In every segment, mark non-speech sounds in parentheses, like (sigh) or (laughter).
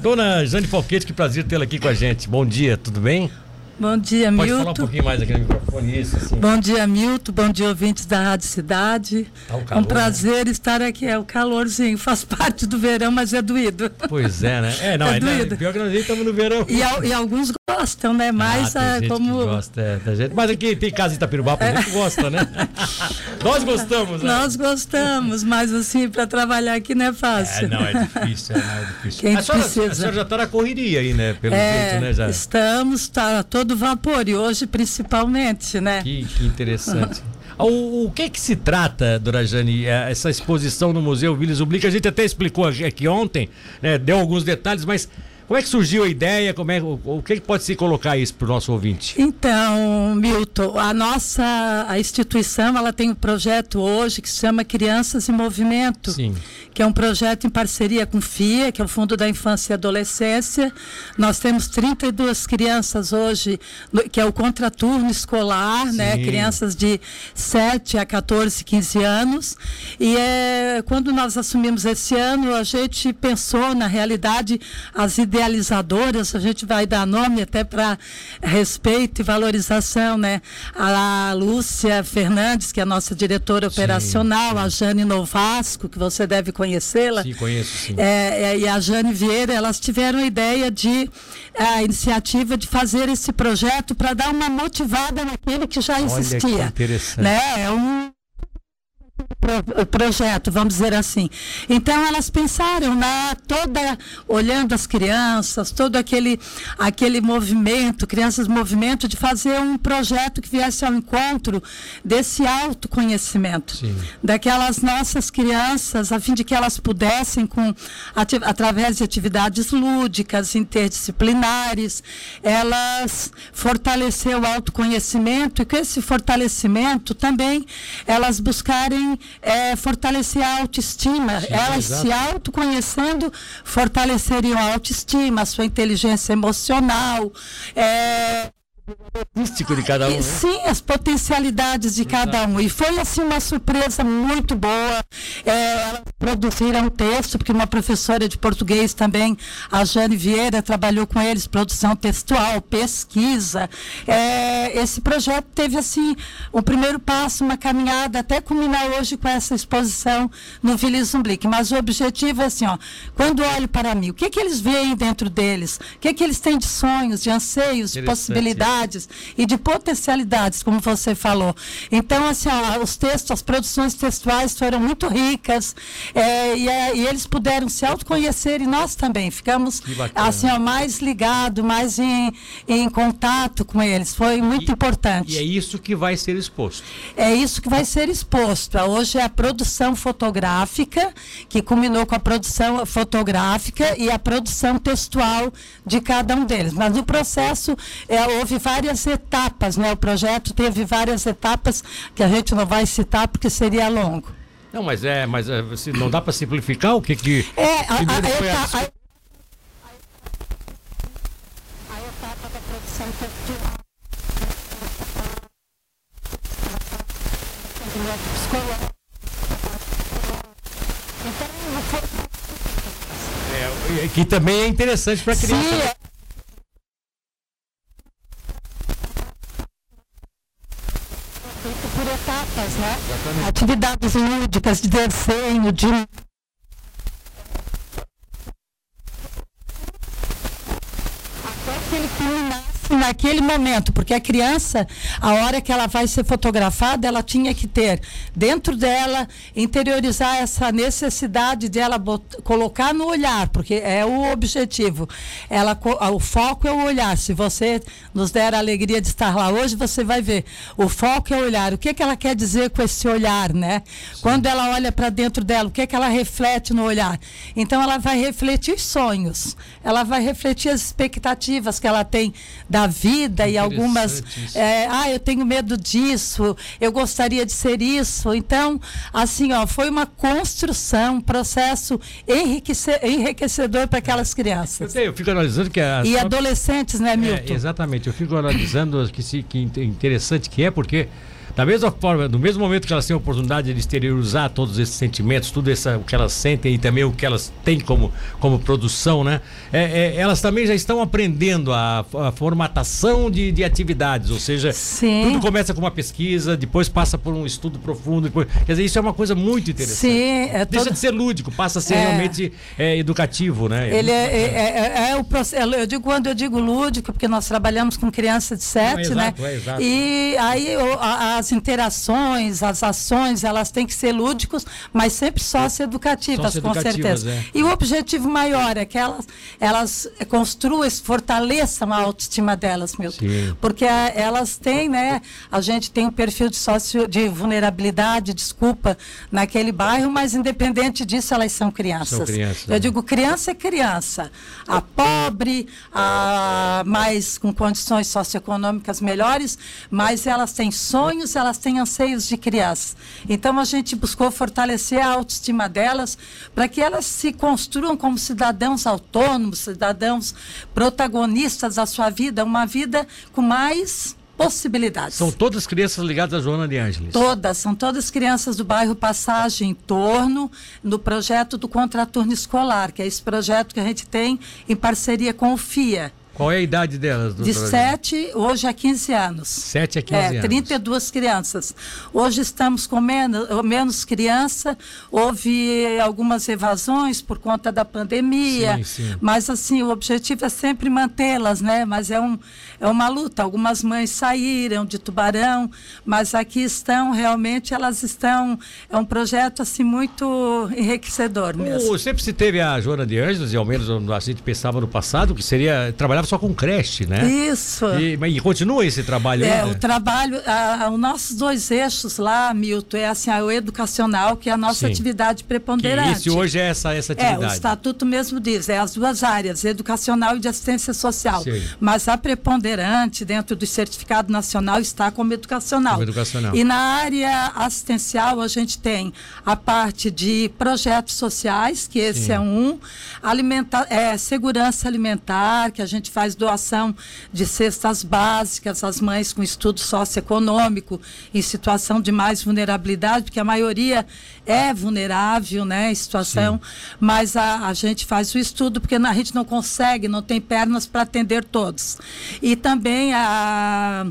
Dona Jane Falquete, que prazer tê-la aqui com a gente. Bom dia, tudo bem? Bom dia, Pode Milton. falar um pouquinho mais aqui no microfone, isso, assim. Bom dia, Milton. Bom dia, ouvintes da Rádio Cidade. Tá um é calor, um prazer estar aqui. É o calorzinho, faz parte do verão, mas é doído. Pois é, né? É, não, É ainda, doído. pior que nós estamos no verão. E, e alguns gostam, né? Mas ah, tem ah, gente como gosta, é, tem gente- Mas aqui tem casa em Itapirubá, exemplo, que gosta, né? (laughs) nós gostamos, né? nós gostamos, mas assim, para trabalhar aqui não é É, fácil. não, é difícil, é, não, é difícil. Quem a, senhora, precisa? a senhora já está na correria aí, né? Pelo É, jeito, né? Já. estamos, está todo vapor, e hoje principalmente, né? Que, que interessante. (laughs) O, o que que se trata, Dona Jane, eh, essa exposição no Museu Willis Ublick? A gente até explicou aqui ontem, né, deu alguns detalhes, mas como é que surgiu a ideia? Como é, o, o que pode se colocar isso para o nosso ouvinte? Então, Milton, a nossa a instituição ela tem um projeto hoje que se chama Crianças em Movimento, Sim. que é um projeto em parceria com o FIA, que é o Fundo da Infância e Adolescência. Nós temos 32 crianças hoje, que é o contraturno escolar, né? Sim. Crianças de 7 a 14, 15 anos. E é, quando nós assumimos esse ano, a gente pensou, na realidade, as idealizadoras, a gente vai dar nome até para respeito e valorização, né? A Lúcia Fernandes, que é a nossa diretora operacional, a Jane Novasco, que você deve conhecê-la. Sim, conheço, sim. É, é, e a Jane Vieira, elas tiveram a ideia de, a iniciativa de fazer esse projeto para dar uma motivada naquele que já que existia. interessante. Né? É um pro- projeto, vamos dizer assim. Então elas pensaram na toda olhando as crianças, todo aquele aquele movimento, crianças movimento de fazer um projeto que viesse ao encontro desse autoconhecimento Sim. daquelas nossas crianças, a fim de que elas pudessem, com, através de atividades lúdicas, interdisciplinares, elas fortalecer o autoconhecimento e com esse fortalecimento também elas buscarem eh, fortalecer a autoestima, Sim, elas exato. se autoconhecendo fortaleceriam a autoestima, a sua inteligência emocional, eh, Místico de cada um, e, né? Sim, as potencialidades de cada um. E foi assim uma surpresa muito boa. É, elas produziram um texto, porque uma professora de português também, a Jane Vieira, trabalhou com eles, produção textual, pesquisa. É, esse projeto teve assim o primeiro passo, uma caminhada, até culminar hoje com essa exposição no Vila Zumblick. Mas o objetivo é assim, ó, quando olho para mim, o que, que eles veem dentro deles? O que, que eles têm de sonhos, de anseios, de possibilidades? e de potencialidades, como você falou. Então, assim, ó, os textos, as produções textuais foram muito ricas é, e, é, e eles puderam se autoconhecer e nós também ficamos assim, ó, mais ligados, mais em, em contato com eles. Foi muito importante. E é isso que vai ser exposto. É isso que vai ser exposto. Hoje é a produção fotográfica, que culminou com a produção fotográfica e a produção textual de cada um deles. Mas no processo é, houve várias etapas, né? O projeto teve várias etapas que a gente não vai citar porque seria longo. Não, mas é, mas é, se não dá para simplificar o que que É, a, a, foi a discu- a- a etapa da produção textual. Então, foi é, que também é interessante para criança. Sim, é. Feito por etapas, né? Exatamente. Atividades lúdicas, de desenho, de. Até que ele culminasse naquele momento, porque a criança, a hora que ela vai ser fotografada, ela tinha que ter dentro dela, interiorizar essa necessidade de ela colocar no olhar, porque é o objetivo. Ela, o foco é o olhar. Se você nos der a alegria de estar lá hoje, você vai ver. O foco é o olhar. O que, que ela quer dizer com esse olhar, né? Quando ela olha para dentro dela, o que, que ela reflete no olhar? Então, ela vai refletir sonhos, ela vai refletir as expectativas que ela tem da vida e algumas. É, ah, eu tenho medo disso, eu gostaria de ser isso. Então, assim, ó, foi uma construção, um processo enriquece- enriquecedor para aquelas Eu, crianças. sei, eu fico analisando que a E adolescentes, né, É, Milton? exatamente, eu fico analisando que, se, que in- interessante que é, porque Da mesma forma, no mesmo momento que elas têm a oportunidade de exteriorizar todos esses sentimentos, tudo essa, o que elas sentem e também o que elas têm como, como produção, né? É, é, elas também já estão aprendendo a, a formatação de, de atividades, ou seja, Sim. tudo começa com uma pesquisa, depois passa por um estudo profundo, depois, quer dizer, isso é uma coisa muito interessante. Sim, é Deixa todo... de ser lúdico, passa a ser É. realmente é, educativo, né? Ele é, é- o processo. Eu digo quando eu digo lúdico, porque nós trabalhamos com criança de sete, Não, né? exato, é, exato. E aí o- a- as interações, as ações, elas têm que ser lúdicos, mas sempre socioeducativas, com certeza. é. E o objetivo maior é que elas, elas construam, fortaleçam a autoestima delas, meu. Porque a- elas têm, né? A gente tem um perfil de sócio de vulnerabilidade, desculpa, naquele bairro, mas independente disso, elas são crianças. São crianças, Eu né? digo, criança é criança. A pobre, a mais com condições socioeconômicas melhores, mas elas têm sonhos, elas têm anseios de criança. Então a gente buscou fortalecer a autoestima delas para que elas se construam como cidadãos autônomos, cidadãos protagonistas da sua vida, uma vida com mais possibilidades. São todas crianças ligadas à Joana de Ângeles. Todas, são todas crianças do bairro Passagem em torno no projeto do Contraturno Escolar, que é esse projeto que a gente tem em parceria com o FIA. Qual é a idade delas? De doutora? 7, hoje a 15 anos. 7 a 15 É, anos. 32 crianças. Hoje estamos com menos, menos criança, houve algumas evasões por conta da pandemia, Sim, sim. mas assim, o objetivo é sempre mantê-las, né? Mas é, um, é uma luta. Algumas mães saíram de Tubarão, mas aqui estão, realmente, elas estão, é um projeto assim muito enriquecedor mesmo. O- sempre se teve a Joana de Ângeles, e ao menos a gente pensava no passado, que seria trabalhava só com creche, né? Isso. E, mas e continua esse trabalho É, ainda? o trabalho, a- a- os nossos dois eixos lá, Milton, é assim, a- o educacional, que é a nossa Sim. atividade Que preponderante. esse hoje é essa, essa É, o atividade. estatuto mesmo diz, é as duas áreas, educacional e de assistência social. Sim. Mas a preponderante dentro do certificado nacional está como educacional. Como educacional. E na área assistencial a gente tem a parte de projetos sociais, que esse Sim. é um, alimenta é, segurança alimentar, que a gente faz doação de cestas básicas às mães com estudo socioeconômico em situação de mais vulnerabilidade, porque a maioria é vulnerável, né, em situação, mas a, a gente faz o estudo porque a gente não consegue, não tem pernas para atender todos. E também a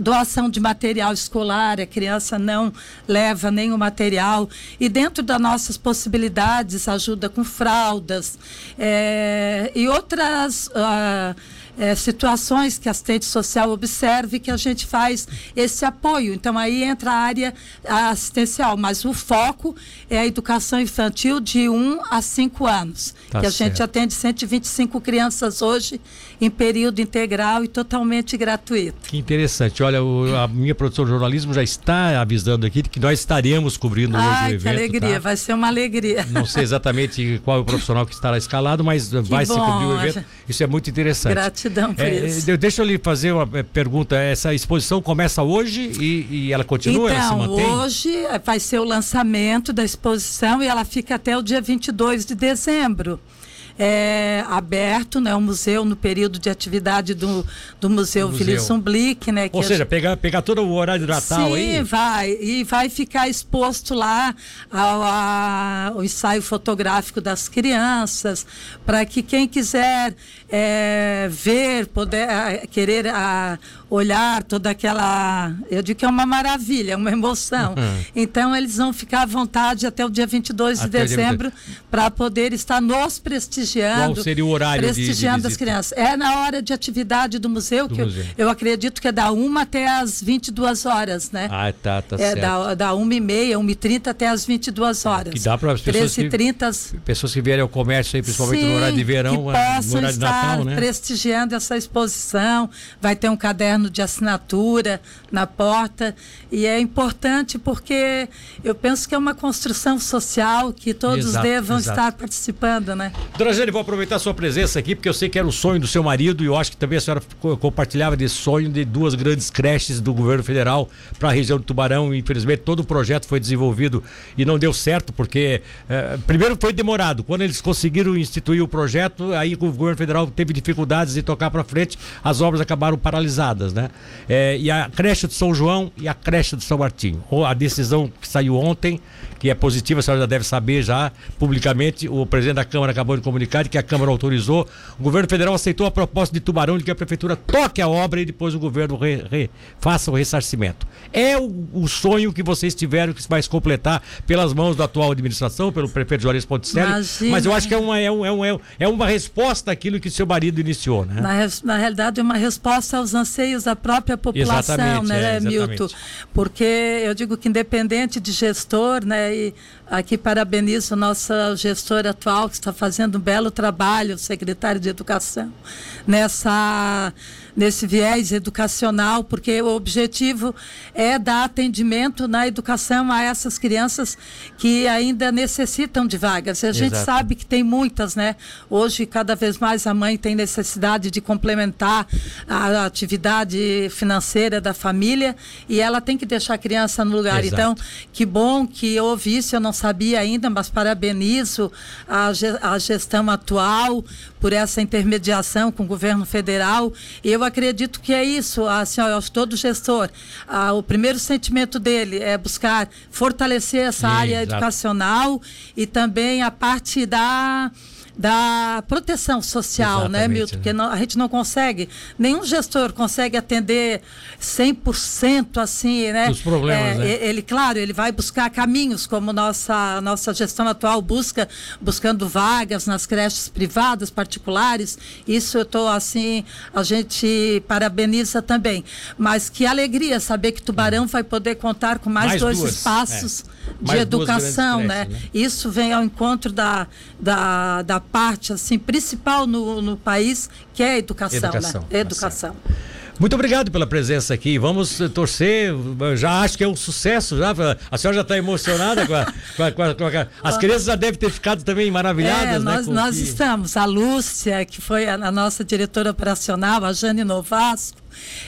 doação de material escolar, a criança não leva nenhum material. E dentro das nossas possibilidades, ajuda com fraldas eh, e outras. ah, eh, situações que a assistente social observe que a gente faz esse apoio. Então aí entra a área assistencial, mas o foco é a educação infantil de 1 a 5 anos. Tá que a gente certo. atende 125 crianças hoje em período integral e totalmente gratuito. Que interessante. Olha, o- a minha produção de jornalismo já está avisando aqui que nós estaremos cobrindo hoje o evento. que alegria, tá? vai ser uma alegria. Não sei (laughs) exatamente qual é o profissional que estará escalado, mas vai se bom, cobrir o evento. gente- Isso é muito interessante. Gratidão por É, isso. deixa eu lhe fazer uma é, pergunta. Essa exposição começa hoje e, e ela continua? ela se então, mantém? hoje vai ser o lançamento da exposição e ela fica até o dia 22 de dezembro. É aberto, né, o museu no período de atividade do, do Museu, Museu. Wilson Blick, né? Ou seja, pegar, pegar todo o horário do Natal Sim, aí. vai. E vai ficar exposto lá ao, a- o ensaio fotográfico das crianças, para que quem quiser eh, ver, poder querer ah, olhar toda aquela. Eu digo que é uma maravilha, é uma emoção. Uhum. Então, eles vão ficar à vontade até o dia 22 de Até dia dezembro para poder estar nos prestigiando. Qual seria o horário de- de Prestigiando as crianças. É na hora de atividade do museu, Do que eu- museu. eu acredito que é da 1 até as 22 horas, né? Ah, tá, tá é certo. da, da 1h30, 1h30 até as 22 horas. Que dá para as pessoas que- 13h30. as- Pessoas que vierem ao comércio aí, principalmente no Sim, horário de verão, que ah, no horário de estar né? prestigiando essa exposição. Vai ter um caderno de assinatura na porta. E é importante porque eu penso que é uma construção social que todos Exato, devam exato. estar participando, né? Dona Jane, vou aproveitar a sua presença aqui, porque eu sei que era o sonho do seu marido e eu acho que também a senhora co- compartilhava desse sonho de duas grandes creches do governo federal para a região do Tubarão. Infelizmente, todo o projeto foi desenvolvido e não deu certo, porque eh, primeiro foi demorado. Quando eles conseguiram instituir o projeto, aí o governo federal teve dificuldades de tocar para frente, as obras acabaram paralisadas. né? É, e a creche do São João e a creche do São Martinho. A decisão que saiu ontem, que é positiva, a senhora já deve saber já publicamente, o presidente da Câmara acabou de comunicar de que a Câmara autorizou. O governo federal aceitou a proposta de Tubarão de que a prefeitura toque a obra e depois o governo re, re, faça o ressarcimento. É o, o, sonho que vocês tiveram que vai se completar pelas mãos da atual administração, pelo prefeito Juarez Ponticelli, mas eu acho que é uma, é, um, é, um, é uma resposta àquilo que seu marido iniciou, né? Na, na realidade, é uma resposta aos anseios da própria população, exatamente, né, é, Milton? Porque eu digo que independente de gestor, né, e aqui parabenizo a nossa gestora atual, que está fazendo um belo trabalho, o secretário de Educação, nessa nesse viés educacional, porque o objetivo é dar atendimento na educação a essas crianças que ainda necessitam de vagas. A gente Exato. sabe que tem muitas, né? Hoje, cada vez mais a mãe tem necessidade de complementar a atividade financeira da família e ela tem que deixar a criança no lugar. Exato. Então, que bom que houve isso, eu não sabia ainda, mas parabenizo a, a gestão atual por essa intermediação com o governo federal. Eu acredito que é isso, assim, ó, todo gestor, ah, o primeiro sentimento dele é buscar fortalecer essa Sim, área exato. educacional e também a parte da da proteção social, né, Exatamente, né, Milton? Porque não, a gente não consegue, nenhum gestor consegue atender 100% assim, né? Os problemas, é, né? Ele, claro, ele vai buscar caminhos, como nossa, nossa gestão atual busca, buscando vagas nas creches privadas, particulares. Isso eu estou assim, a gente parabeniza também. Mas que alegria saber que Tubarão vai poder contar com mais, mais dois duas, espaços é. de mais educação, né? creches, né? né? Isso vem ao encontro da, da, da parte assim principal no, no país, que é a educação. Educação. Né? educação. Muito obrigado pela presença aqui. Vamos eh, torcer. Já acho que é um sucesso. Já. A senhora já está emocionada (laughs) com, a, com, a, com, a, com As crianças já devem ter ficado também maravilhadas, é, né? Nós, nós que... estamos. A Lúcia, que foi a, nossa diretora operacional, a Jane Novasco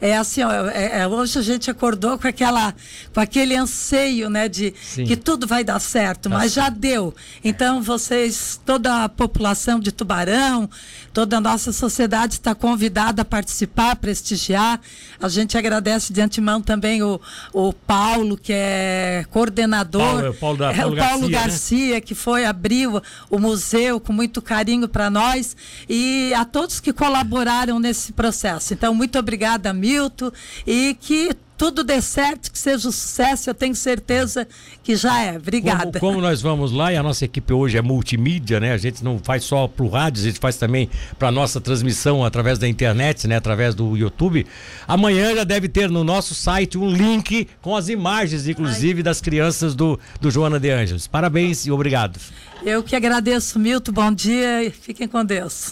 é assim, ó, é, é, hoje a gente acordou com aquela, com aquele anseio, né, de Sim. que tudo vai dar certo, mas já deu. Então vocês, toda a população de Tubarão, toda a nossa sociedade está convidada a participar, a prestigiar. A gente agradece de antemão também o, o Paulo, que é coordenador, Paulo, é Paulo, da, Paulo, é, o Paulo Garcia, Garcia né? que foi abriu o museu com muito carinho para nós e a todos que colaboraram nesse processo. Então muito obrigada obrigada, Milton, e que tudo dê certo, que seja um sucesso, eu tenho certeza que já é. Obrigada. Como, como, nós vamos lá e a nossa equipe hoje é multimídia, né? A gente não faz só para o rádio, a gente faz também para nossa transmissão através da internet, né? Através do YouTube. Amanhã já deve ter no nosso site um link com as imagens, inclusive, Ai. das crianças do, do Joana de Ângeles. Parabéns e obrigado. Eu que agradeço, Milton. Bom dia e fiquem com Deus.